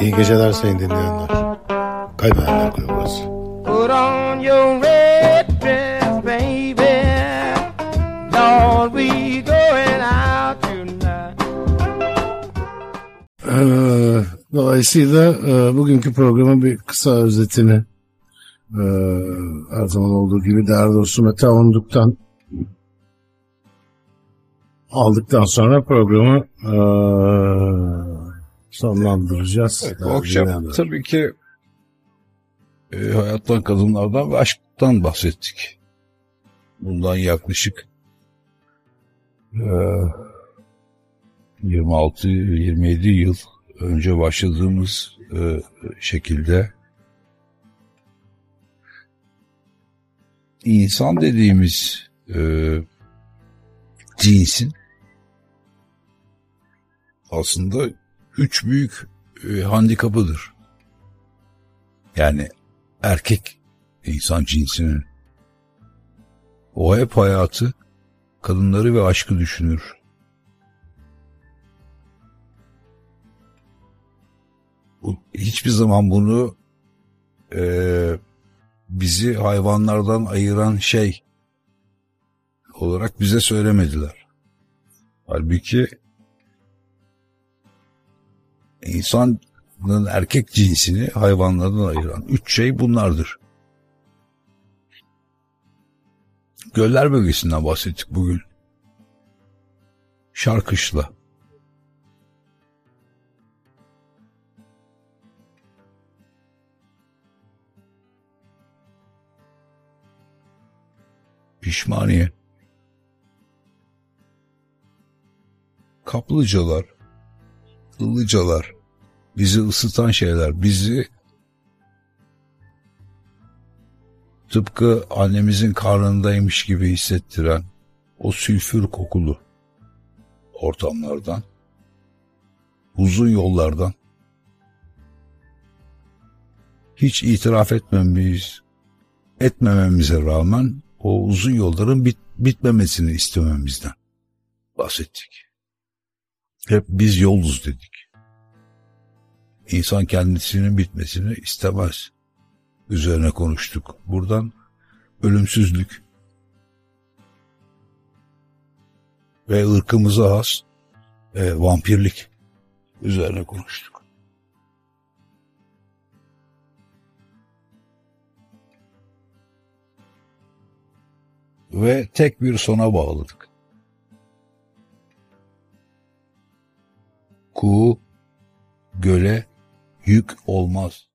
İyi geceler sayın dinleyenler. Kaybedenler Kulübü burası. Put on your red dress, baby. Lord, we going out tonight. Ee, dolayısıyla e, bugünkü programın bir kısa özetini e, her zaman olduğu gibi değerli dostum Mete Avunduk'tan aldıktan sonra programı e, sonlandıracağız. Evet, bu akşam dinleyenler. tabii ki e, hayattan, kadınlardan ve aşktan bahsettik. Bundan yaklaşık e, 26-27 yıl önce başladığımız e, şekilde insan dediğimiz e, cinsin aslında üç büyük e, handikapıdır. Yani erkek insan cinsinin. O hep hayatı, kadınları ve aşkı düşünür. Hiçbir zaman bunu e, bizi hayvanlardan ayıran şey olarak bize söylemediler. Halbuki insanın erkek cinsini hayvanlardan ayıran üç şey bunlardır. Göller bölgesinden bahsettik bugün. Şarkışla. Pişmaniye. Kaplıcalar, ılıcalar, bizi ısıtan şeyler, bizi tıpkı annemizin karnındaymış gibi hissettiren o sülfür kokulu ortamlardan, uzun yollardan hiç itiraf etmemiz, etmememize rağmen o uzun yolların bit, bitmemesini istememizden bahsettik. Hep biz yoluz dedik. İnsan kendisinin bitmesini istemez. Üzerine konuştuk. Buradan ölümsüzlük ve ırkımıza has e, vampirlik üzerine konuştuk. Ve tek bir sona bağladık. Kuğu göle yük olmaz.